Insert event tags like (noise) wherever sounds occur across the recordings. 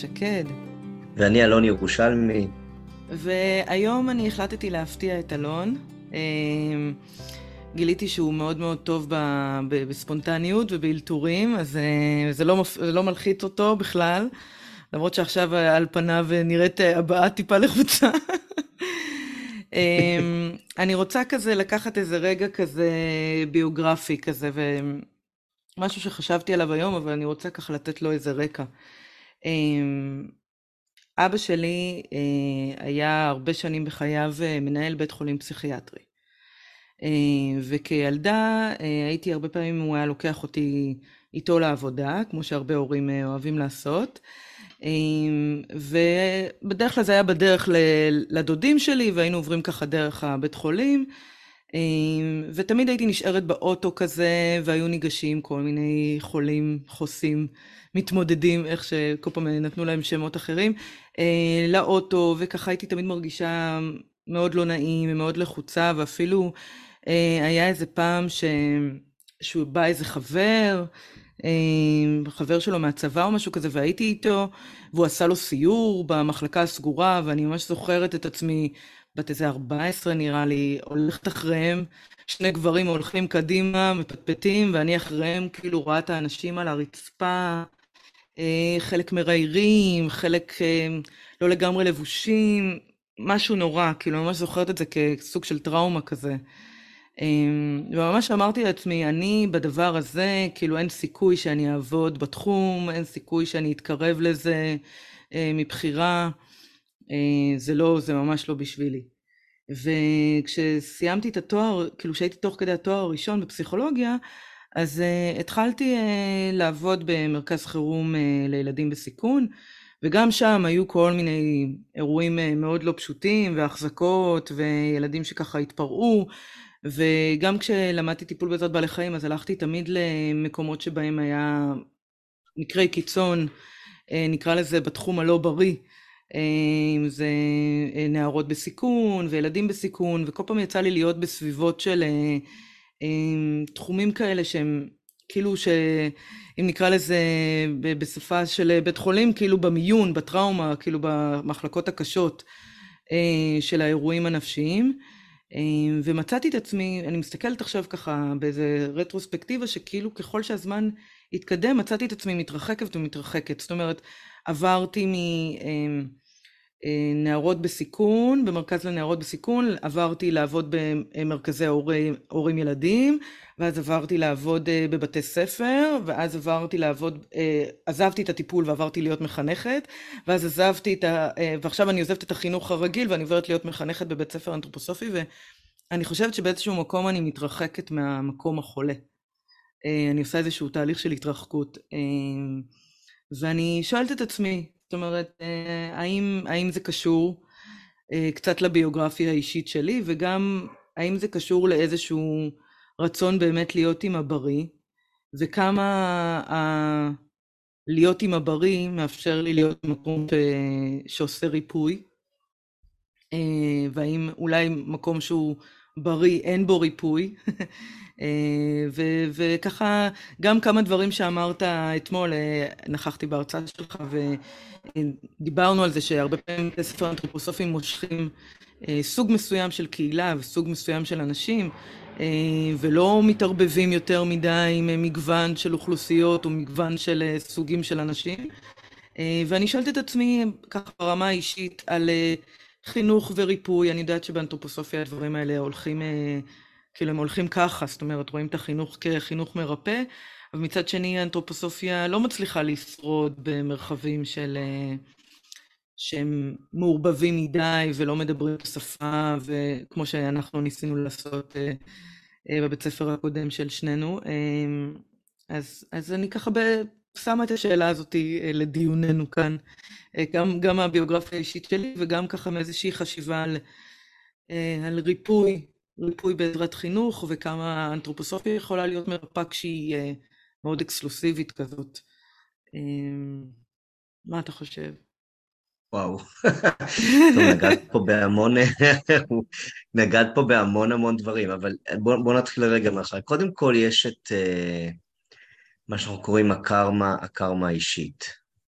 שקד. ואני אלון ירושלמי. והיום אני החלטתי להפתיע את אלון. אמ, גיליתי שהוא מאוד מאוד טוב בספונטניות ובאלתורים, אז אה, זה לא, זה לא מלחיץ אותו בכלל, למרות שעכשיו על פניו נראית הבעה טיפה לחוצה. אמ, אני רוצה כזה לקחת איזה רגע כזה ביוגרפי כזה, ומשהו שחשבתי עליו היום, אבל אני רוצה ככה לתת לו איזה רקע. אמ, אבא שלי אה, היה הרבה שנים בחייו אה, מנהל בית חולים פסיכיאטרי. אה, וכילדה הייתי הרבה פעמים, הוא היה לוקח אותי איתו לעבודה, כמו שהרבה הורים אוהבים לעשות. ובדרך כלל זה היה בדרך לדודים שלי, והיינו עוברים ככה דרך הבית חולים. ותמיד הייתי נשארת באוטו כזה, והיו ניגשים כל מיני חולים, חוסים, מתמודדים, איך שכל פעם נתנו להם שמות אחרים, אה, לאוטו, וככה הייתי תמיד מרגישה מאוד לא נעים ומאוד לחוצה, ואפילו אה, היה איזה פעם ש... שהוא בא איזה חבר, אה, חבר שלו מהצבא או משהו כזה, והייתי איתו, והוא עשה לו סיור במחלקה הסגורה, ואני ממש זוכרת את עצמי, בת איזה 14 נראה לי, הולכת אחריהם, שני גברים הולכים קדימה, מפטפטים, ואני אחריהם כאילו רואה את האנשים על הרצפה, חלק מראיירים, חלק אה, לא לגמרי לבושים, משהו נורא, כאילו, אני ממש זוכרת את זה כסוג של טראומה כזה. אה, וממש אמרתי לעצמי, אני בדבר הזה, כאילו אין סיכוי שאני אעבוד בתחום, אין סיכוי שאני אתקרב לזה מבחירה, זה לא, זה ממש לא בשבילי. וכשסיימתי את התואר, כאילו כשהייתי תוך כדי התואר הראשון בפסיכולוגיה, אז uh, התחלתי uh, לעבוד במרכז חירום uh, לילדים בסיכון, וגם שם היו כל מיני אירועים uh, מאוד לא פשוטים, והחזקות, וילדים שככה התפרעו, וגם כשלמדתי טיפול בעזרת בעלי חיים, אז הלכתי תמיד למקומות שבהם היה מקרי קיצון, uh, נקרא לזה בתחום הלא בריא. אם זה נערות בסיכון וילדים בסיכון, וכל פעם יצא לי להיות בסביבות של תחומים כאלה שהם כאילו שאם נקרא לזה בשפה של בית חולים, כאילו במיון, בטראומה, כאילו במחלקות הקשות אה, של האירועים הנפשיים. אה, ומצאתי את עצמי, אני מסתכלת עכשיו ככה באיזה רטרוספקטיבה, שכאילו ככל שהזמן התקדם, מצאתי את עצמי מתרחקת ומתרחקת. זאת אומרת, עברתי מ... אה, אה, נערות בסיכון, במרכז לנערות בסיכון, עברתי לעבוד במרכזי הורים, הורים ילדים, ואז עברתי לעבוד אה, בבתי ספר, ואז עברתי לעבוד, אה, עזבתי את הטיפול ועברתי להיות מחנכת, ואז עזבתי את ה... ועכשיו אני עוזבת את החינוך הרגיל ואני עוברת להיות מחנכת בבית ספר אנתרופוסופי, ואני חושבת שבאיזשהו מקום אני מתרחקת מהמקום החולה. אני עושה איזשהו תהליך של התרחקות. ואני שואלת את עצמי, זאת אומרת, אה, האם, האם זה קשור אה, קצת לביוגרפיה האישית שלי, וגם האם זה קשור לאיזשהו רצון באמת להיות עם הבריא, וכמה ה... להיות עם הבריא מאפשר לי להיות במקום שעושה ריפוי, אה, והאם אולי מקום שהוא בריא אין בו ריפוי, ו- וככה גם כמה דברים שאמרת אתמול, נכחתי בהרצאה שלך דיברנו על זה שהרבה פעמים בתי ספר אנתרופוסופיים מושכים אה, סוג מסוים של קהילה וסוג מסוים של אנשים, אה, ולא מתערבבים יותר מדי עם אה, מגוון של אוכלוסיות או מגוון של אה, סוגים של אנשים. אה, ואני שואלת את עצמי ככה ברמה האישית על אה, חינוך וריפוי, אני יודעת שבאנתרופוסופיה הדברים האלה הולכים, אה, כאילו הם הולכים ככה, זאת אומרת רואים את החינוך כחינוך מרפא. אבל מצד שני האנתרופוסופיה לא מצליחה לשרוד במרחבים של... אה, שהם מעורבבים מדי ולא מדברים את השפה, וכמו שאנחנו ניסינו לעשות אה, בבית ספר הקודם של שנינו. אז, אז אני ככה ב... שמה את השאלה הזאת לדיוננו כאן, גם, גם מהביוגרפיה האישית שלי וגם ככה מאיזושהי חשיבה על, על ריפוי, ריפוי בעזרת חינוך וכמה האנתרופוסופיה יכולה להיות מרפאה כשהיא מאוד אקסקלוסיבית כזאת. מה אתה חושב? וואו, (laughs) נגעת פה בהמון, (laughs) נגעת פה בהמון המון דברים, אבל בואו בוא נתחיל רגע מאחר. קודם כל יש את uh, מה שאנחנו קוראים הקרמה, הקרמה האישית.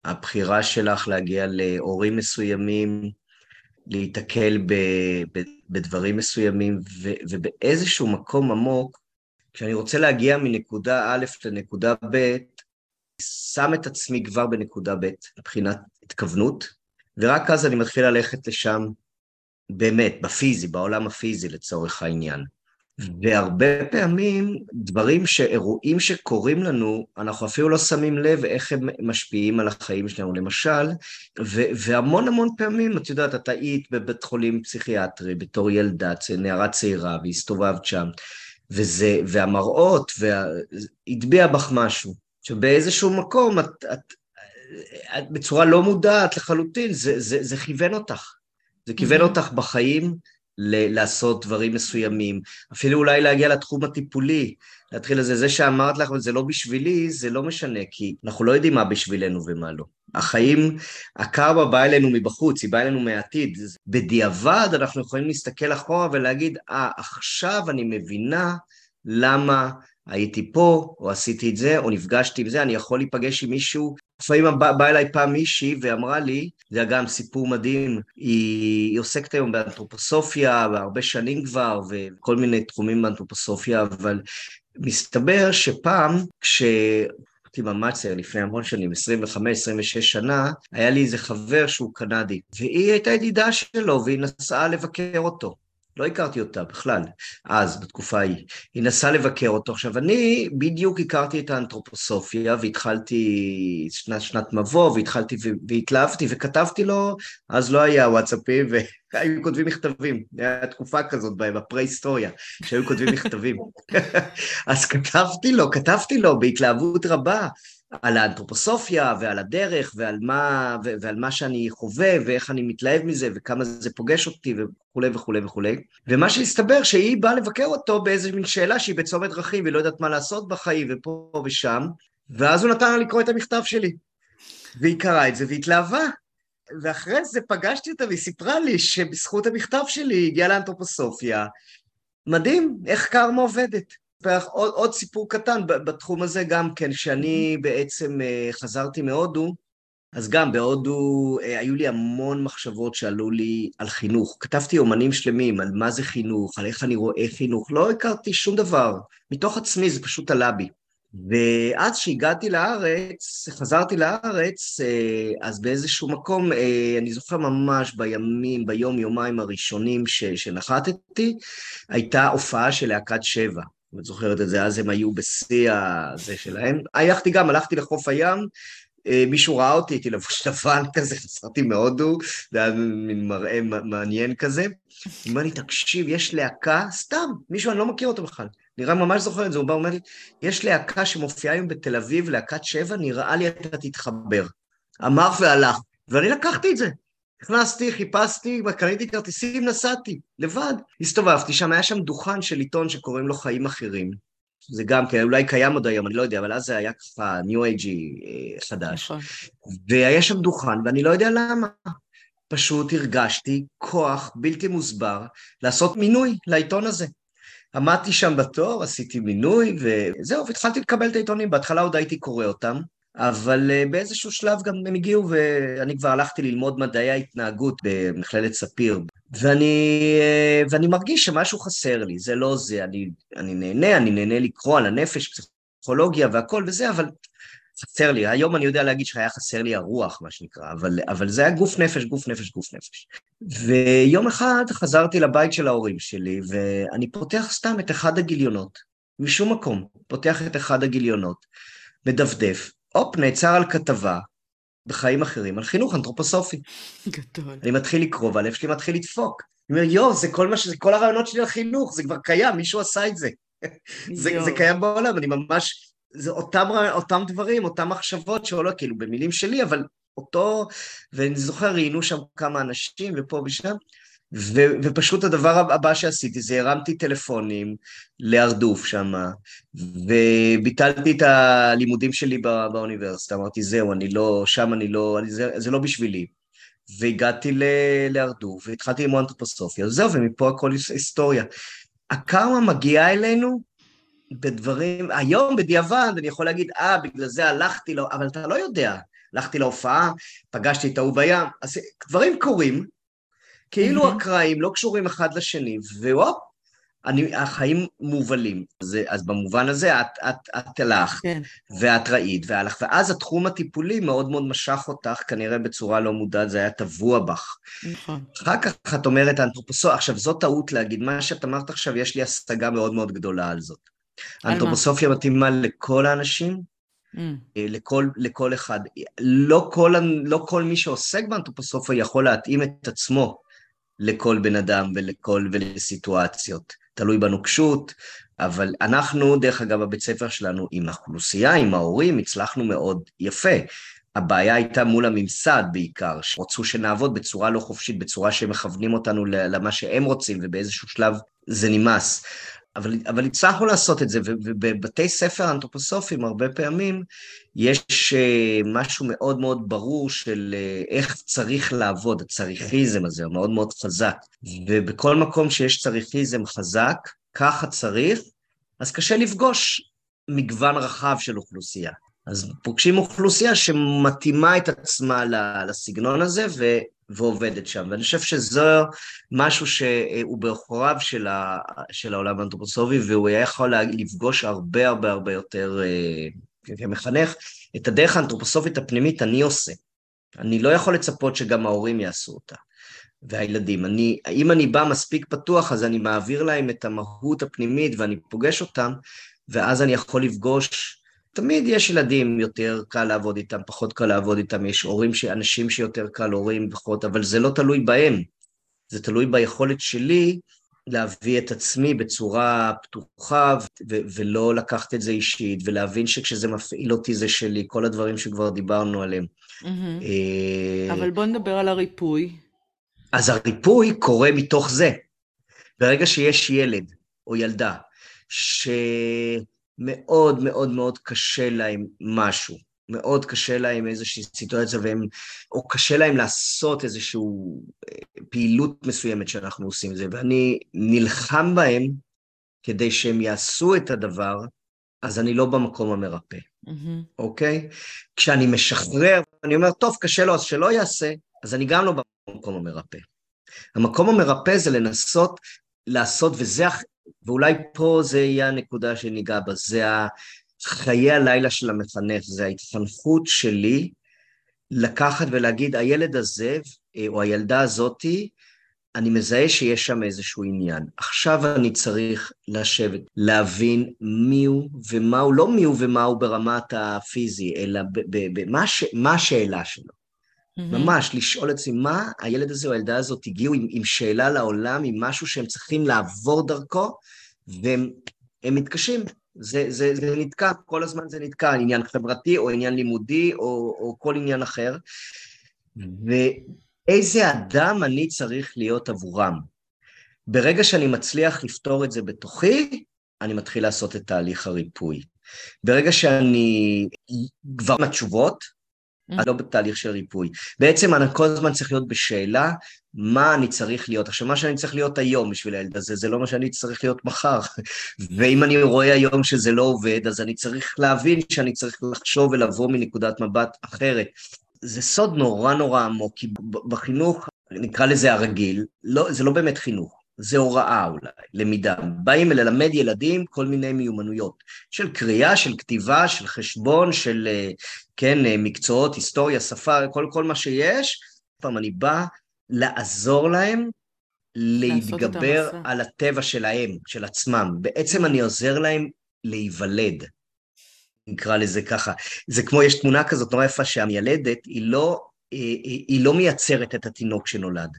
הבחירה שלך להגיע להורים מסוימים, להיתקל ב, ב, בדברים מסוימים, ו, ובאיזשהו מקום עמוק, כשאני רוצה להגיע מנקודה א' לנקודה ב', שם את עצמי כבר בנקודה ב', מבחינת התכוונות, ורק אז אני מתחיל ללכת לשם באמת, בפיזי, בעולם הפיזי לצורך העניין. והרבה פעמים דברים, אירועים שקורים לנו, אנחנו אפילו לא שמים לב איך הם משפיעים על החיים שלנו. למשל, ו- והמון המון פעמים, את יודעת, את היית בבית חולים פסיכיאטרי בתור ילדה, נערה צעירה, והסתובבת שם, וזה, והמראות, והטביע בך משהו, שבאיזשהו מקום את, את, את, את בצורה לא מודעת לחלוטין, זה, זה, זה כיוון אותך. זה כיוון mm-hmm. אותך בחיים ל- לעשות דברים מסוימים, אפילו אולי להגיע לתחום הטיפולי, להתחיל לזה, זה שאמרת לך, זה לא בשבילי, זה לא משנה, כי אנחנו לא יודעים מה בשבילנו ומה לא. החיים, הקרבה באה אלינו מבחוץ, היא באה אלינו מהעתיד. בדיעבד אנחנו יכולים להסתכל אחורה ולהגיד, אה, ah, עכשיו אני מבינה למה הייתי פה, או עשיתי את זה, או נפגשתי עם זה, אני יכול להיפגש עם מישהו. לפעמים באה בא אליי פעם מישהי ואמרה לי, זה היה גם סיפור מדהים, היא, היא עוסקת היום באנתרופוסופיה, הרבה שנים כבר, וכל מיני תחומים באנתרופוסופיה, אבל מסתבר שפעם, כש... הייתי צעיר, לפני המון שנים, 25-26 שנה, היה לי איזה חבר שהוא קנדי, והיא הייתה ידידה שלו, והיא נסעה לבקר אותו. לא הכרתי אותה בכלל, אז, בתקופה ההיא. היא נסעה לבקר אותו. עכשיו, אני בדיוק הכרתי את האנתרופוסופיה, והתחלתי שנת, שנת מבוא, והתחלתי והתלהבתי, וכתבתי לו, אז לא היה וואטסאפים, (laughs) והיו כותבים מכתבים. הייתה תקופה כזאת בפרה-היסטוריה, שהיו כותבים מכתבים. (laughs) אז כתבתי לו, כתבתי לו בהתלהבות רבה. על האנתרופוסופיה ועל הדרך ועל מה, ועל מה שאני חווה ואיך אני מתלהב מזה וכמה זה פוגש אותי וכולי וכולי וכולי. ומה שהסתבר שהיא באה לבקר אותו באיזו מין שאלה שהיא בצומת דרכים והיא לא יודעת מה לעשות בחיים ופה ושם, ואז הוא נתן לה לקרוא את המכתב שלי. והיא קראה את זה והתלהבה. ואחרי זה פגשתי אותה והיא סיפרה לי שבזכות המכתב שלי היא הגיעה לאנתרופוסופיה. מדהים איך קרמה עובדת. אספר עוד, עוד סיפור קטן בתחום הזה גם כן, שאני בעצם אה, חזרתי מהודו, אז גם בהודו אה, היו לי המון מחשבות שעלו לי על חינוך. כתבתי אומנים שלמים על מה זה חינוך, על איך אני רואה חינוך, לא הכרתי שום דבר. מתוך עצמי זה פשוט עלה בי. ואז שהגעתי לארץ, חזרתי לארץ, אה, אז באיזשהו מקום, אני זוכר ממש בימים, ביום, יומיים הראשונים שנחתתי, הייתה הופעה של להקת שבע. אם את זוכרת את זה, אז הם היו בשיא הזה שלהם. הלכתי גם, הלכתי לחוף הים, אה, מישהו ראה אותי, הייתי לבוש (laughs) לבן כזה, חזרתי מהודו, זה היה מין מראה מעניין כזה. הוא אומר לי, תקשיב, יש להקה, סתם, מישהו, אני לא מכיר אותו בכלל. נראה ממש זוכר את זה, הוא בא, אומר לי, יש להקה שמופיעה היום בתל אביב, להקת שבע, נראה לי אתה תתחבר. אמר והלך, ואני לקחתי את זה. נכנסתי, חיפשתי, קניתי כרטיסים, נסעתי, לבד. הסתובבתי שם, היה שם דוכן של עיתון שקוראים לו חיים אחרים. זה גם כן, אולי קיים עוד היום, אני לא יודע, אבל אז זה היה ככה ניו אייג'י אה, חדש. נכון. והיה שם דוכן, ואני לא יודע למה. פשוט הרגשתי כוח בלתי מוסבר לעשות מינוי לעיתון הזה. עמדתי שם בתור, עשיתי מינוי, וזהו, והתחלתי לקבל את העיתונים. בהתחלה עוד הייתי קורא אותם, אבל אה, באיזשהו שלב גם הם הגיעו ואני כבר הלכתי ללמוד מדעי ההתנהגות במכללת ספיר, ואני, אה, ואני מרגיש שמשהו חסר לי, זה לא זה, אני, אני נהנה, אני נהנה לקרוא על הנפש, פסיכולוגיה והכל וזה, אבל חסר לי, היום אני יודע להגיד שהיה חסר לי הרוח, מה שנקרא, אבל, אבל זה היה גוף נפש, גוף נפש, גוף נפש. ויום אחד חזרתי לבית של ההורים שלי, ואני פותח סתם את אחד הגיליונות, משום מקום, פותח את אחד הגיליונות, מדפדף, הופ, נעצר על כתבה בחיים אחרים, על חינוך אנתרופוסופי. גדול. אני מתחיל לקרוא, והלב שלי מתחיל לדפוק. אני אומר, יואו, זה כל מה ש... זה כל הרעיונות שלי על חינוך, זה כבר קיים, מישהו עשה את זה. (laughs) זה, זה קיים בעולם, אני ממש... זה אותם, אותם דברים, אותם מחשבות שעולות, כאילו, במילים שלי, אבל אותו... ואני זוכר, ראיינו שם כמה אנשים, ופה ושם, ו- ופשוט הדבר הבא שעשיתי זה הרמתי טלפונים להרדוף שם, וביטלתי את הלימודים שלי בא- באוניברסיטה, אמרתי זהו, אני לא, שם אני לא, אני, זה, זה לא בשבילי. והגעתי ל- להרדוף, והתחלתי ללמוד אנתרופוסופיה, זהו, ומפה הכל היסטוריה. הקרמה מגיעה אלינו בדברים, היום בדיעבד אני יכול להגיד, אה, בגלל זה הלכתי לו, אבל אתה לא יודע. הלכתי להופעה, פגשתי את ההוא בים, אז דברים קורים, כאילו. אקראיים, לא קשורים אחד לשני, והופ, אני, החיים מובלים. אז, אז במובן הזה את, את, את הלכת, כן. ואת ראית, והלכת, ואז התחום הטיפולי מאוד מאוד משך אותך, כנראה בצורה לא מודעת, זה היה טבוע בך. נכון. אחר כך את אומרת אנתרופוסופיה, עכשיו זאת טעות להגיד, מה שאת אמרת עכשיו, יש לי השגה מאוד מאוד גדולה על זאת. אנתרופוסופיה מתאימה לכל האנשים, Mm, אה, לכל, לכל אחד. לא כל, לא כל מי שעוסק באנתרופוסופיה יכול להתאים את עצמו לכל בן אדם ולכל ולסיטואציות. תלוי בנוקשות, אבל אנחנו, דרך אגב, בבית ספר שלנו, עם האוכלוסייה, עם ההורים, הצלחנו מאוד יפה. הבעיה הייתה מול הממסד בעיקר, שרצו שנעבוד בצורה לא חופשית, בצורה שהם מכוונים אותנו למה שהם רוצים, ובאיזשהו שלב זה נמאס. אבל, אבל הצלחנו לעשות את זה, ובבתי ספר אנתרופוסופיים הרבה פעמים יש אה, משהו מאוד מאוד ברור של אה, איך צריך לעבוד, הצריכיזם הזה, הוא מאוד מאוד חזק. ובכל מקום שיש צריכיזם חזק, ככה צריך, אז קשה לפגוש מגוון רחב של אוכלוסייה. אז פוגשים אוכלוסייה שמתאימה את עצמה לסגנון הזה ו- ועובדת שם. ואני חושב שזה משהו שהוא באחוריו של, ה- של העולם האנתרופוסופי, והוא היה יכול לפגוש הרבה הרבה הרבה יותר, אה, כמחנך, את הדרך האנתרופוסופית הפנימית אני עושה. אני לא יכול לצפות שגם ההורים יעשו אותה. והילדים. אני, אם אני בא מספיק פתוח, אז אני מעביר להם את המהות הפנימית ואני פוגש אותם, ואז אני יכול לפגוש, תמיד יש ילדים, יותר קל לעבוד איתם, פחות קל לעבוד איתם, יש הורים, אנשים שיותר קל, הורים פחות, אבל זה לא תלוי בהם, זה תלוי ביכולת שלי להביא את עצמי בצורה פתוחה ו- ולא לקחת את זה אישית, ולהבין שכשזה מפעיל אותי זה שלי, כל הדברים שכבר דיברנו עליהם. מהמם. אה, אבל בוא נדבר על הריפוי. אז הריפוי קורה מתוך זה. ברגע שיש ילד או ילדה שמאוד מאוד מאוד קשה להם משהו, מאוד קשה להם איזושהי סיטואציה, והם, או קשה להם לעשות איזושהי פעילות מסוימת שאנחנו עושים את זה, ואני נלחם בהם כדי שהם יעשו את הדבר, אז אני לא במקום המרפא. מהמם. אוקיי? כשאני משחרר, אני אומר, טוב, קשה לו, אז שלא יעשה, אז אני גם לא במקום המרפא. המקום המרפא זה לנסות לעשות, וזה, ואולי פה זה יהיה הנקודה שניגע בה, זה חיי הלילה של המחנך, זה ההתחנכות שלי לקחת ולהגיד, הילד הזה, אה, או הילדה הזאתי, אני מזהה שיש שם איזשהו עניין. עכשיו אני צריך לשבת, להבין מיהו ומהו, לא מיהו ומהו ברמת הפיזי, אלא ב- ב- ב- מה הש- מה השאלה שלו. מהמם. ממש, לשאול את עצמי, מה הילד הזה או הילדה הזאת הגיעו עם, עם שאלה לעולם, עם משהו שהם צריכים לעבור דרכו, והם הם מתקשים. זה, זה, זה נתקע, כל הזמן זה נתקע, עניין חברתי או עניין לימודי או, או כל עניין אחר. ואיזה אדם אני צריך להיות עבורם. ברגע שאני מצליח לפתור את זה בתוכי, אני מתחיל לעשות את תהליך הריפוי. ברגע שאני כבר עם התשובות, אני לא בתהליך של ריפוי. בעצם אני כל הזמן צריך להיות בשאלה מה אני צריך להיות. עכשיו, מה שאני צריך להיות היום בשביל הילד הזה, זה לא מה שאני צריך להיות מחר. (laughs) ואם אני רואה היום שזה לא עובד, אז אני צריך להבין שאני צריך לחשוב ולבוא מנקודת מבט אחרת. זה סוד נורא נורא עמוק, כי בחינוך, נקרא לזה הרגיל, לא, זה לא באמת חינוך. זה הוראה אולי, למידה. באים ללמד ילדים כל מיני מיומנויות, של קריאה, של כתיבה, של חשבון, של, אה, כן, אה, מקצועות, היסטוריה, שפה, כל, כל מה שיש. פעם אני בא לעזור להם להתגבר. על הטבע שלהם, של עצמם. בעצם אני עוזר להם להיוולד, נקרא לזה ככה. זה כמו, יש תמונה כזאת נורא יפה שהמיילדת היא לא, היא, היא, היא לא מייצרת את התינוק שנולד.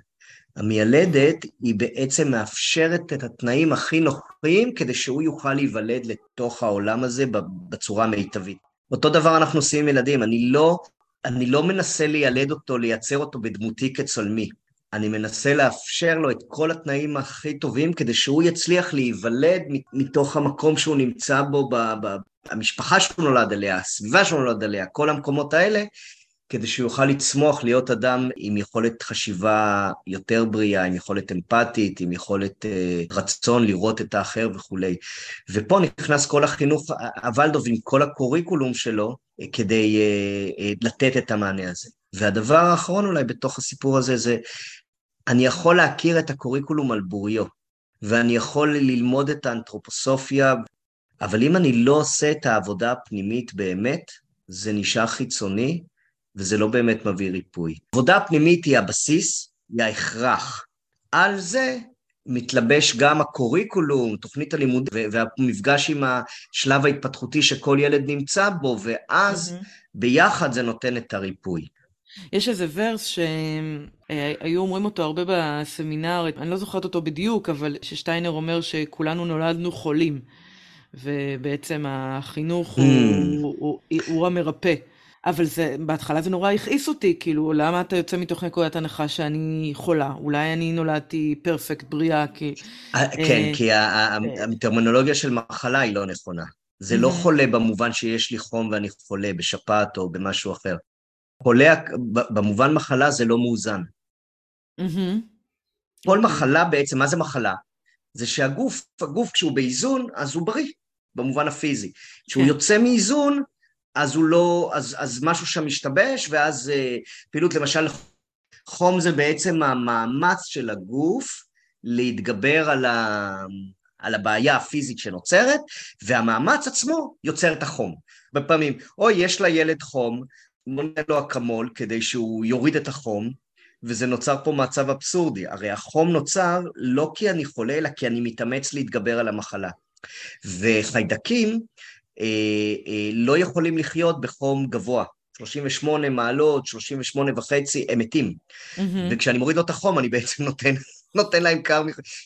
המיילדת היא בעצם מאפשרת את התנאים הכי נוחים כדי שהוא יוכל להיוולד לתוך העולם הזה בצורה המיטבית. אותו דבר אנחנו עושים עם ילדים, אני לא, אני לא מנסה לילד אותו, לייצר אותו בדמותי כצלמי. אני מנסה לאפשר לו את כל התנאים הכי טובים כדי שהוא יצליח להיוולד מתוך המקום שהוא נמצא בו, ב, ב, המשפחה שהוא נולד עליה, הסביבה שהוא נולד עליה, כל המקומות האלה, כדי שהוא יוכל לצמוח, להיות אדם עם יכולת חשיבה יותר בריאה, עם יכולת אמפתית, עם יכולת אה, רצון לראות את האחר וכולי. ופה נכנס כל החינוך, הוולדוב עם כל הקוריקולום שלו, אה, כדי אה, אה, לתת את המענה הזה. והדבר האחרון אולי בתוך הסיפור הזה זה, אני יכול להכיר את הקוריקולום על בוריו, ואני יכול ללמוד את האנתרופוסופיה, אבל אם אני לא עושה את העבודה הפנימית באמת, זה נשאר חיצוני, וזה לא באמת מביא ריפוי. עבודה פנימית היא הבסיס, היא ההכרח. על זה מתלבש גם הקוריקולום, תוכנית הלימוד, והמפגש עם השלב ההתפתחותי שכל ילד נמצא בו, ואז mm-hmm. ביחד זה נותן את הריפוי. יש איזה ורס שהיו אומרים אותו הרבה בסמינר, אני לא זוכרת אותו בדיוק, אבל ששטיינר אומר שכולנו נולדנו חולים, ובעצם החינוך mm. הוא, הוא, הוא, הוא המרפא. אבל זה, בהתחלה זה נורא הכעיס אותי, כאילו, למה אתה יוצא מתוך נקודת הנחה שאני חולה? אולי אני נולדתי פרפקט, בריאה, כי... אה, כן, אה, כי אה, הטרמינולוגיה של מחלה היא לא נכונה. זה לא חולה במובן שיש לי חום ואני חולה בשפעת או במשהו אחר. חולה, במובן מחלה זה לא מאוזן. כל מחלה בעצם, מה זה מחלה? זה שהגוף, הגוף כשהוא באיזון, אז הוא בריא, במובן הפיזי. כשהוא כן. יוצא מאיזון, אז הוא לא, אז, אז משהו שם משתבש, ואז אה, פעילות, למשל, חום זה בעצם המאמץ של הגוף להתגבר על, ה, על הבעיה הפיזית שנוצרת, והמאמץ עצמו יוצר את החום. בפעמים, אוי, יש לילד חום, בוא ניתן לו אקמול כדי שהוא יוריד את החום, וזה נוצר פה מצב אבסורדי. הרי החום נוצר לא כי אני חולה, אלא כי אני מתאמץ להתגבר על המחלה. וחיידקים לא יכולים לחיות בחום גבוה. 38 מעלות, 38 וחצי, הם מתים. Mm-hmm. וכשאני מוריד לו את החום, אני בעצם (laughs) נותן, נותן להם קר,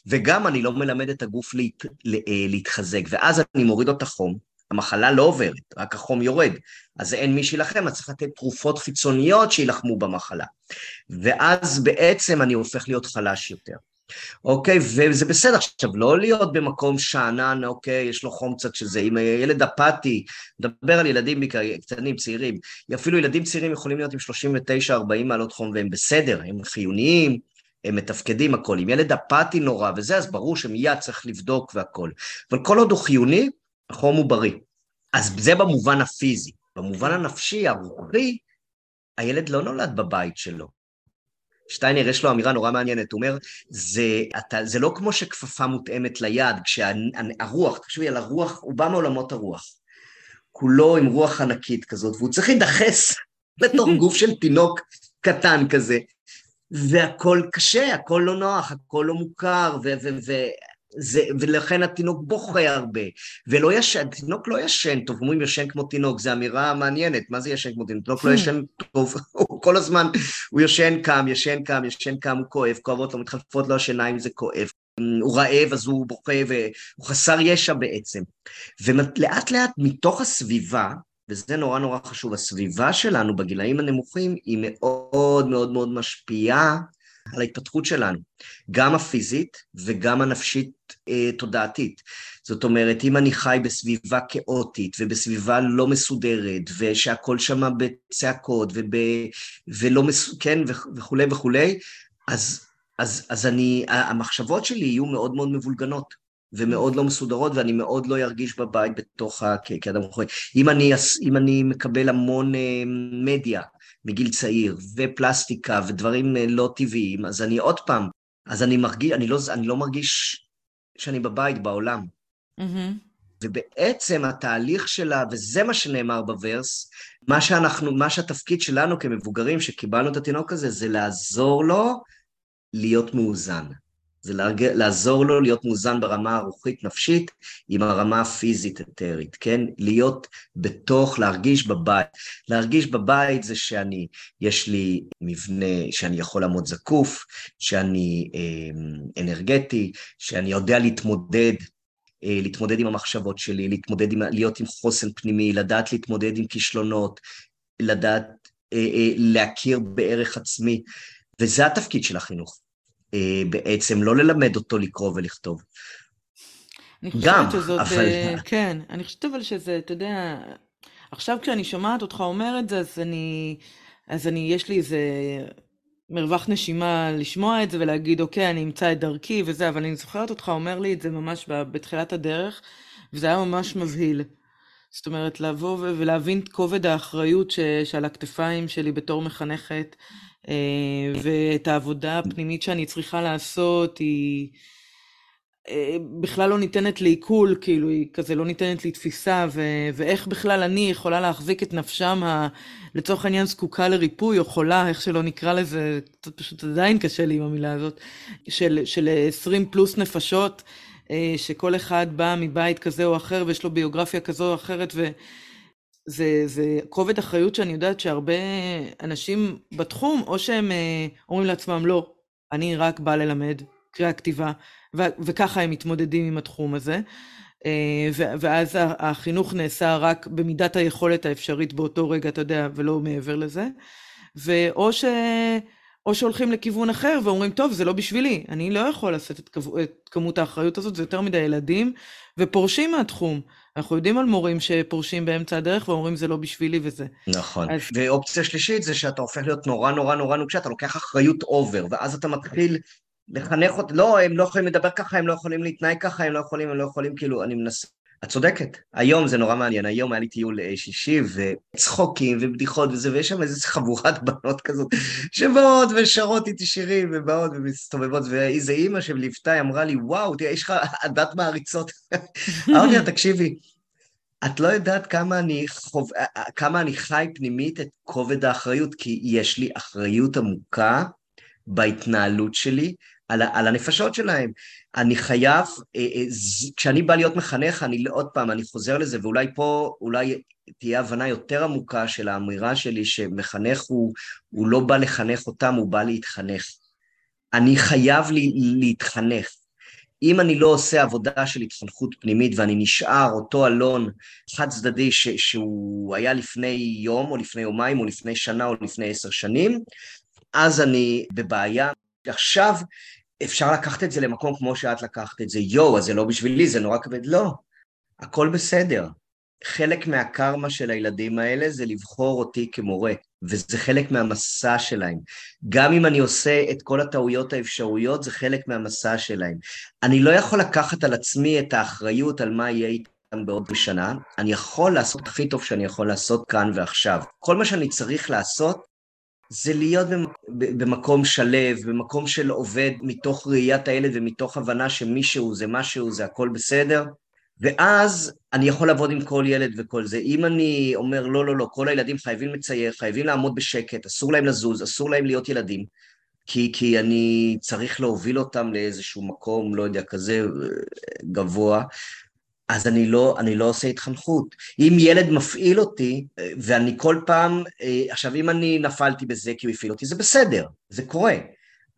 וגם אני לא מלמד את הגוף להת, לה, אה, להתחזק. ואז אני מוריד לו את החום, המחלה לא עוברת, רק החום יורד. אז אין מי שילחם, אז צריך לתת תרופות חיצוניות שיילחמו במחלה. ואז בעצם אני הופך להיות חלש יותר. אוקיי, וזה בסדר. עכשיו, לא להיות במקום שאנן, אוקיי, יש לו חום קצת שזה, אם ילד אפאתי, נדבר על ילדים קטנים, צעירים, אפילו ילדים צעירים יכולים להיות עם 39-40 מעלות חום והם בסדר, הם חיוניים, הם מתפקדים הכל. אם ילד אפאתי נורא וזה, אז ברור שמיד צריך לבדוק והכל. אבל כל עוד הוא חיוני, החום הוא בריא. אז זה במובן הפיזי. במובן הנפשי, הרוחי, הילד לא נולד בבית שלו. שטיינר יש לו אמירה נורא מעניינת, הוא אומר, זה, אתה, זה לא כמו שכפפה מותאמת ליד, כשהרוח, תחשבי על הרוח, הוא בא מעולמות הרוח. כולו עם רוח ענקית כזאת, והוא צריך להידחס (laughs) לתוך גוף של תינוק קטן כזה, והכל קשה, הכל לא נוח, הכל לא מוכר, ו- ו- זה, ולכן התינוק בוכה הרבה, ולא ישן, תינוק לא ישן טוב, אומרים ישן כמו תינוק, זו אמירה מעניינת, מה זה ישן כמו תינוק? תינוק לא ישן טוב, הוא כל הזמן, הוא ישן קם, ישן קם, ישן קם, הוא כואב, כואבות לו, מתחלפות לו השיניים, זה כואב. הוא רעב, אז הוא בוכה, והוא חסר ישע בעצם. ולאט לאט מתוך הסביבה, וזה נורא נורא חשוב, הסביבה שלנו בגילאים הנמוכים היא מאוד מאוד מאוד משפיעה על ההתפתחות שלנו, גם הפיזית וגם הנפשית אה, תודעתית. זאת אומרת, אם אני חי בסביבה כאוטית ובסביבה לא מסודרת, ושהכול שם בצעקות וב, ולא מס... כן, וכולי וכולי, אז, אז, אז אני, המחשבות שלי יהיו מאוד מאוד מבולגנות. ומאוד לא מסודרות, ואני מאוד לא ארגיש בבית בתוך ה... כאדם חוי. אם אני, אם אני מקבל המון אה, מדיה, מגיל צעיר, ופלסטיקה ודברים אה, לא טבעיים, אז אני עוד פעם, אז אני מרגיש, אני לא, אני לא מרגיש שאני בבית, בעולם. Mm-hmm. ובעצם התהליך שלה, וזה מה שנאמר בוורס, מה שאנחנו, מה שהתפקיד שלנו כמבוגרים שקיבלנו את התינוק הזה, זה לעזור לו להיות מאוזן. זה לעזור לו להיות מוזן ברמה הרוחית-נפשית עם הרמה הפיזית-אתרית, כן? להיות בתוך, להרגיש בבית. להרגיש בבית זה שאני, יש לי מבנה שאני יכול לעמוד זקוף, שאני אה, אנרגטי, שאני יודע להתמודד אה, להתמודד עם המחשבות שלי, להתמודד עם, להיות עם חוסן פנימי, לדעת להתמודד עם כישלונות, לדעת אה, אה, להכיר בערך עצמי, וזה התפקיד של החינוך. אה, בעצם לא ללמד אותו לקרוא ולכתוב. אני חושבת גם, שזאת, אבל... אה, כן, אני חושבת אבל שזה, אתה יודע, עכשיו כשאני שומעת אותך אומר את זה, אז אני, אז אני, יש לי איזה מרווח נשימה לשמוע את זה ולהגיד, אוקיי, אני אמצא את דרכי וזה, אבל אני זוכרת אותך אומר לי את זה ממש בתחילת הדרך, וזה היה ממש מבהיל. זאת אומרת, לבוא ולהבין את כובד האחריות ש, שעל הכתפיים שלי בתור מחנכת, ואת העבודה הפנימית שאני צריכה לעשות, היא אה, בכלל לא ניתנת לעיכול, כאילו, היא כזה לא ניתנת לתפיסה, ו, ואיך בכלל אני יכולה להחזיק את נפשם, ה, לצורך העניין זקוקה לריפוי, או חולה, איך שלא נקרא לזה, פשוט עדיין קשה לי עם המילה הזאת, של, של 20 פלוס נפשות. אה, שכל אחד בא מבית כזה או אחר ויש לו ביוגרפיה כזו או אחרת, וזה כובד אחריות שאני יודעת שהרבה אנשים בתחום, או שהם אה, אומרים לעצמם, לא, אני רק בא ללמד קריאה כתיבה, ו- וככה הם מתמודדים עם התחום הזה. אה, ואז החינוך נעשה רק במידת היכולת האפשרית באותו רגע, אתה יודע, ולא מעבר לזה. ואו ש... או שהולכים לכיוון אחר ואומרים, טוב, זה לא בשבילי, אני לא יכול לעשות את, כב... את כמות האחריות הזאת, זה יותר מדי ילדים, ופורשים מהתחום. אנחנו יודעים על מורים שפורשים באמצע הדרך ואומרים, זה לא בשבילי וזה. נכון. אז... ואופציה שלישית זה שאתה הופך להיות נורא נורא נורא נוקשה, אתה לוקח אחריות אובר, ואז אתה מתחיל לחנך אותי, לא, הם לא יכולים לדבר ככה, הם לא יכולים להתנהג ככה, הם לא יכולים, הם לא יכולים, כאילו, אני מנסה... את צודקת. היום זה נורא מעניין, היום היה לי טיול אה, שישי וצחוקים ובדיחות וזה, ויש שם איזו חבורת (laughs) בנות כזאת שבאות ושרות איתי שירים ובאות ומסתובבות, ואיזה אימא שליוותה אמרה לי, וואו, תראה, יש לך עדת מעריצות. (laughs) אמרתי לה, תקשיבי, את לא יודעת כמה אני, חוב... אה, אה, כמה אני חי פנימית את כובד האחריות, כי יש לי אחריות עמוקה בהתנהלות שלי, על, על הנפשות שלהם. אני חייב, אה, אה, כשאני בא להיות מחנך, אני עוד פעם, אני חוזר לזה, ואולי פה, אולי תהיה הבנה יותר עמוקה של האמירה שלי, שמחנך הוא, הוא לא בא לחנך אותם, הוא בא להתחנך. אני חייב לי, להתחנך. אם אני לא עושה עבודה של התחנכות פנימית ואני נשאר אותו אלון חד צדדי ש, שהוא היה לפני יום או לפני יומיים או לפני שנה או לפני עשר שנים, אז אני בבעיה. עכשיו אפשר לקחת את זה למקום כמו שאת לקחת את זה, יואו, אז זה לא בשבילי, זה נורא כבד. לא, הכל בסדר. חלק מהקרמה של הילדים האלה זה לבחור אותי כמורה, וזה חלק מהמסע שלהם. גם אם אני עושה את כל הטעויות האפשרויות, זה חלק מהמסע שלהם. אני לא יכול לקחת על עצמי את האחריות על מה יהיה איתם בעוד שנה, אני יכול לעשות הכי טוב שאני יכול לעשות כאן ועכשיו. כל מה שאני צריך לעשות זה להיות במקום שלו, במקום של עובד מתוך ראיית הילד ומתוך הבנה שמישהו זה משהו, זה הכל בסדר, ואז אני יכול לעבוד עם כל ילד וכל זה. אם אני אומר, לא, לא, לא, כל הילדים חייבים לצייר, חייבים לעמוד בשקט, אסור להם לזוז, אסור להם להיות ילדים, כי, כי אני צריך להוביל אותם לאיזשהו מקום, לא יודע, כזה גבוה, אז אני לא, אני לא עושה התחנכות. אם ילד מפעיל אותי, ואני כל פעם, עכשיו אם אני נפלתי בזה כי הוא הפעיל אותי, זה בסדר, זה קורה.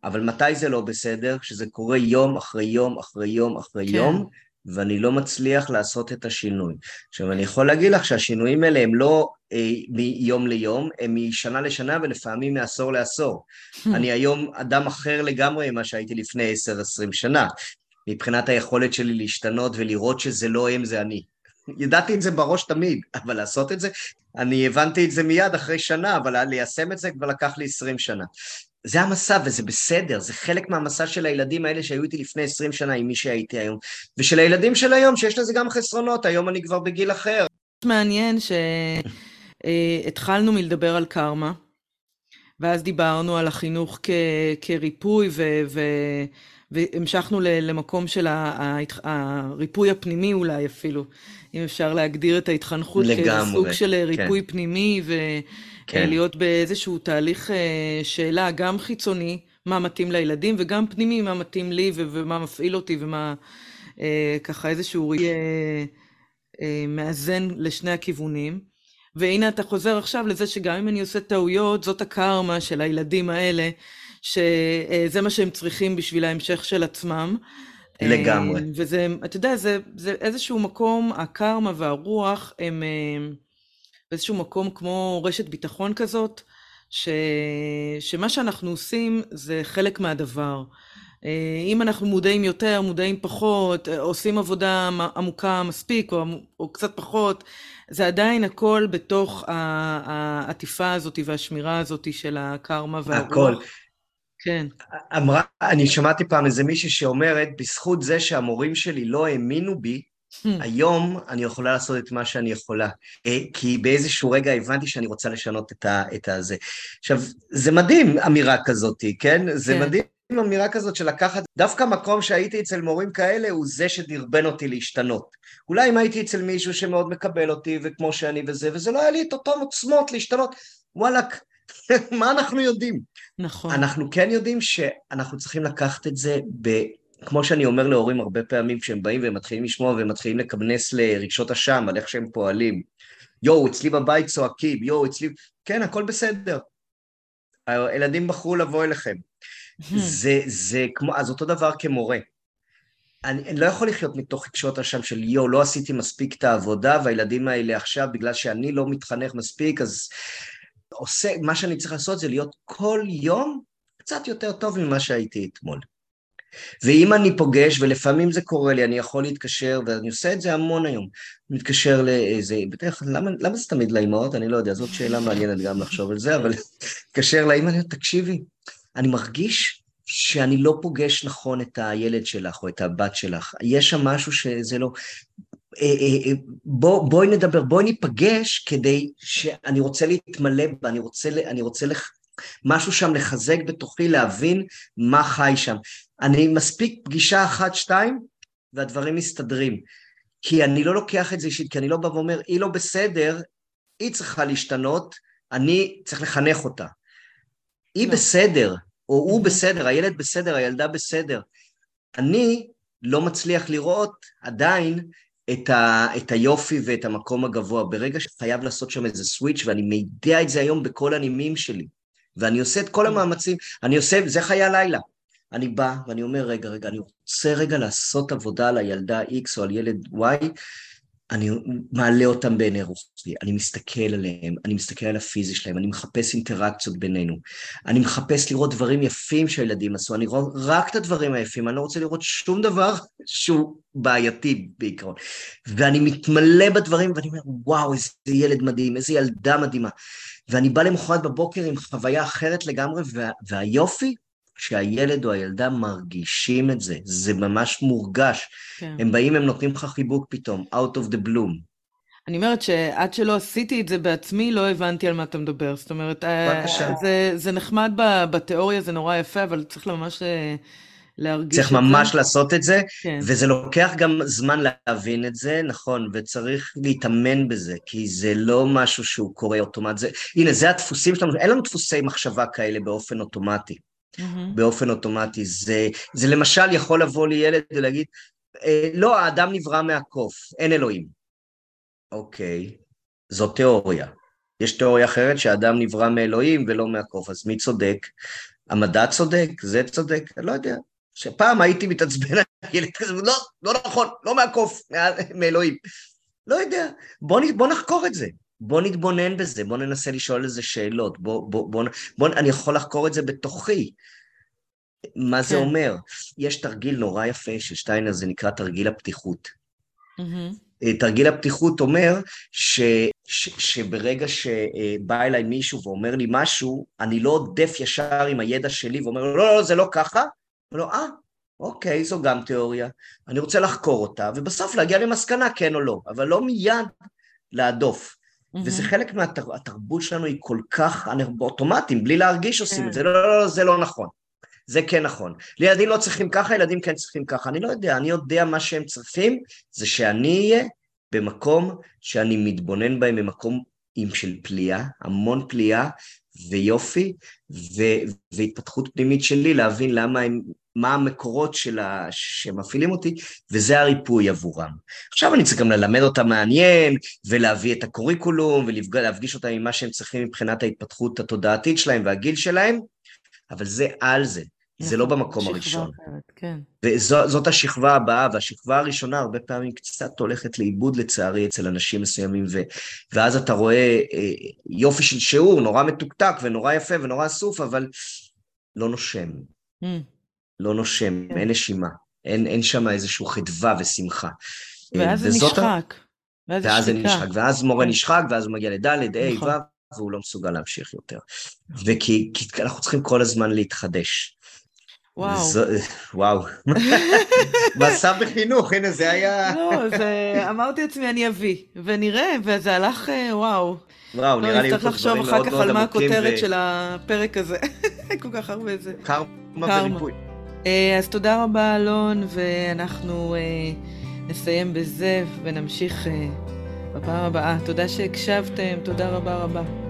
אבל מתי זה לא בסדר? כשזה קורה יום אחרי יום אחרי יום אחרי כן. יום, ואני לא מצליח לעשות את השינוי. עכשיו, אני יכול להגיד לך שהשינויים האלה הם לא אה, מיום ליום, הם משנה לשנה ולפעמים מעשור לעשור. אני היום אדם אחר לגמרי ממה שהייתי לפני 10-20 שנה. מבחינת היכולת שלי להשתנות ולראות שזה לא הם, זה אני. (laughs) ידעתי את זה בראש תמיד, אבל לעשות את זה, אני הבנתי את זה מיד אחרי שנה, אבל ליישם את זה כבר לקח לי 20 שנה. זה המסע וזה בסדר, זה חלק מהמסע של הילדים האלה שהיו איתי לפני 20 שנה עם מי שהייתי היום, ושל הילדים של היום שיש לזה גם חסרונות, היום אני כבר בגיל אחר. (laughs) מעניין שהתחלנו מלדבר על קרמה, ואז דיברנו על החינוך כ... כריפוי ו... והמשכנו למקום של הריפוי הפנימי אולי אפילו, אם אפשר להגדיר את ההתחנכות כסוג של ריפוי כן. פנימי, ולהיות כן. באיזשהו תהליך אה, שאלה גם חיצוני, מה מתאים לילדים, וגם פנימי, מה מתאים לי ומה מפעיל אותי, ומה אה, ככה איזשהו אה, מאזן לשני הכיוונים. והנה אתה חוזר עכשיו לזה שגם אם אני עושה טעויות, זאת הקרמה של הילדים האלה. שזה מה שהם צריכים בשביל ההמשך של עצמם. לגמרי. וזה, אתה יודע, זה, זה איזשהו מקום, הקרמה והרוח הם באיזשהו מקום כמו רשת ביטחון כזאת, ש, שמה שאנחנו עושים זה חלק מהדבר. אה, אם אנחנו מודעים יותר, מודעים פחות, עושים עבודה עמוקה מספיק או, או קצת פחות, זה עדיין הכל בתוך העטיפה הזאת והשמירה הזאת של הקרמה והרוח. הכל. כן. אמרה, אני שמעתי פעם איזה מישהי שאומרת, בזכות זה שהמורים שלי לא האמינו בי, hmm. היום אני יכולה לעשות את מה שאני יכולה. אה, כי באיזשהו רגע הבנתי שאני רוצה לשנות את, ה, את הזה. עכשיו, זה מדהים אמירה כזאת, כן? זה כן. מדהים אמירה כזאת של לקחת, דווקא מקום שהייתי אצל מורים כאלה הוא זה שדרבן אותי להשתנות. אולי אם הייתי אצל מישהו שמאוד מקבל אותי וכמו שאני וזה, וזה לא היה לי את אותן עוצמות להשתנות, וואלכ, (laughs) מה אנחנו יודעים? נכון. אנחנו כן יודעים שאנחנו צריכים לקחת את זה ב... כמו שאני אומר להורים הרבה פעמים כשהם באים והם מתחילים לשמוע והם מתחילים לכנס לרגשות אשם על איך שהם פועלים. יואו, אצלי בבית צועקים, יואו, אצלי... כן, הכל בסדר. הילדים בחרו לבוא אליכם. זה, זה כמו, אז אותו דבר כמורה. אני, אני לא יכול לחיות מתוך רגשות אשם של יואו, לא עשיתי מספיק את העבודה, והילדים האלה עכשיו, בגלל שאני לא מתחנך מספיק, אז עושה, מה שאני צריך לעשות זה להיות כל יום קצת יותר טוב ממה שהייתי אתמול. ואם אני פוגש, ולפעמים זה קורה לי, אני יכול להתקשר, ואני עושה את זה המון היום, מתקשר לאיזה, בדרך כלל, למה, למה זה תמיד לאימהות? אני לא יודע, זאת שאלה מעניינת גם לחשוב על זה, אבל (laughs) מתקשר לאימא, תקשיבי, אני מרגיש שאני לא פוגש נכון את הילד שלך או את הבת שלך. יש שם משהו שזה לא... אה, אה, אה, בוא, בואי נדבר, בואי ניפגש כדי שאני רוצה להתמלא בה, אני רוצה, אני רוצה לח... משהו שם לחזק בתוכי, להבין מה חי שם. אני מספיק פגישה אחת, שתיים, והדברים מסתדרים. כי אני לא לוקח את זה אישית, כי אני לא בא ואומר, היא לא בסדר, היא צריכה להשתנות, אני צריך לחנך אותה. היא לא. בסדר, או הוא בסדר, הילד בסדר, הילדה בסדר. אני לא מצליח לראות עדיין את, ה, את היופי ואת המקום הגבוה. ברגע שחייב לעשות שם איזה סוויץ', ואני מידע את זה היום בכל הנימים שלי, ואני עושה את כל המאמצים, אני עושה, זה חיי הלילה. אני בא ואני אומר, רגע, רגע, אני רוצה רגע לעשות עבודה על הילדה X או על ילד Y, אני מעלה אותם בעיני רוחי, אני מסתכל עליהם, אני מסתכל על הפיזי שלהם, אני מחפש אינטראקציות בינינו, אני מחפש לראות דברים יפים שהילדים עשו, אני רואה רק את הדברים היפים, אני לא רוצה לראות שום דבר שהוא בעייתי בעיקרון. ואני מתמלא בדברים ואני אומר, וואו, איזה ילד מדהים, איזה ילדה מדהימה. ואני בא למחרת בבוקר עם חוויה אחרת לגמרי, וה, והיופי שהילד או הילדה מרגישים את זה, זה ממש מורגש. כן. הם באים, הם נותנים לך חיבוק פתאום, out of the bloom. אני אומרת שעד שלא עשיתי את זה בעצמי, לא הבנתי על מה אתה מדבר. זאת אומרת, אה, זה, זה נחמד בתיאוריה, זה נורא יפה, אבל צריך ממש אה, להרגיש צריך את זה. צריך ממש לעשות את זה, כן. וזה לוקח גם זמן להבין את זה, נכון, וצריך להתאמן בזה, כי זה לא משהו שהוא קורה אוטומט. זה, הנה, זה הדפוסים שלנו, אין לנו דפוסי מחשבה כאלה באופן אוטומטי. Mm-hmm. באופן אוטומטי. זה, זה למשל יכול לבוא לילד ולהגיד, אה, לא, האדם נברא מהקוף, אין אלוהים. אוקיי, זו תיאוריה. יש תיאוריה אחרת שהאדם נברא מאלוהים ולא מהקוף, אז מי צודק? המדע צודק? זה צודק? אני לא יודע. שפעם הייתי מתעצבן על ילד כזה, לא, לא נכון, לא מהקוף, מאלוהים. לא יודע, בוא, בוא נחקור את זה. בוא נתבונן בזה, בוא ננסה לשאול איזה שאלות, בוא, בוא, בוא, בוא, אני יכול לחקור את זה בתוכי. מה זה כן. אומר? יש תרגיל נורא יפה של שטיינר, זה נקרא תרגיל הפתיחות. Mm-hmm. תרגיל הפתיחות אומר ש, ש, שברגע שבא אליי מישהו ואומר לי משהו, אני לא עודף ישר עם הידע שלי ואומר לו, לא, לא, זה לא ככה. אומר לו, אה, אוקיי, זו גם תיאוריה, אני רוצה לחקור אותה, ובסוף להגיע למסקנה כן או לא, אבל לא מיד להדוף. Mm-hmm. וזה חלק מהתרבות שלנו היא כל כך, אנחנו באוטומטים, בלי להרגיש עושים את זה, לא, לא, לא, זה לא נכון. זה כן נכון. ילדים לא צריכים ככה, ילדים כן צריכים ככה. אני לא יודע, אני יודע מה שהם צריכים, זה שאני אהיה במקום שאני מתבונן בהם במקום עם של פליאה, המון פליאה ויופי ו- והתפתחות פנימית שלי, להבין למה הם מה המקורות ה... שמפעילים אותי, וזה הריפוי עבורם. עכשיו אני צריך גם ללמד אותם מעניין, ולהביא את הקוריקולום, ולהפגיש אותם עם מה שהם צריכים מבחינת ההתפתחות התודעתית שלהם והגיל שלהם, אבל זה על זה, זה לא נכון, במקום הראשון. אחרת, כן. וזאת השכבה הבאה, והשכבה הראשונה הרבה פעמים קצת הולכת לאיבוד לצערי אצל אנשים מסוימים, ו, ואז אתה רואה אה, יופי של שיעור, נורא מתוקתק ונורא יפה ונורא אסוף, אבל לא נושם. Mm. לא נושם, כן. אין נשימה, אין, אין שם איזושהי חדווה ושמחה. ואז זה נשחק. ואז, ואז זה נשחק, ואז מורה כן. נשחק, ואז הוא מגיע לד', ה', נכון. ו', והוא לא מסוגל להמשיך יותר. וכי אנחנו צריכים כל הזמן להתחדש. וואו. זו, וואו. (laughs) מסע בחינוך, הנה זה היה... לא, זה... אמרתי לעצמי, אני אביא, ונראה, וזה הלך, אה, וואו. וואו, לא, נראה לי צריך לחשוב אחר כך על מה הכותרת ו... של הפרק הזה. (laughs) כל כך הרבה זה. קרמה וריפוי. אה, אז תודה רבה, אלון, ואנחנו אה, נסיים בזה ונמשיך בפעם הבאה. תודה שהקשבתם, תודה רבה רבה.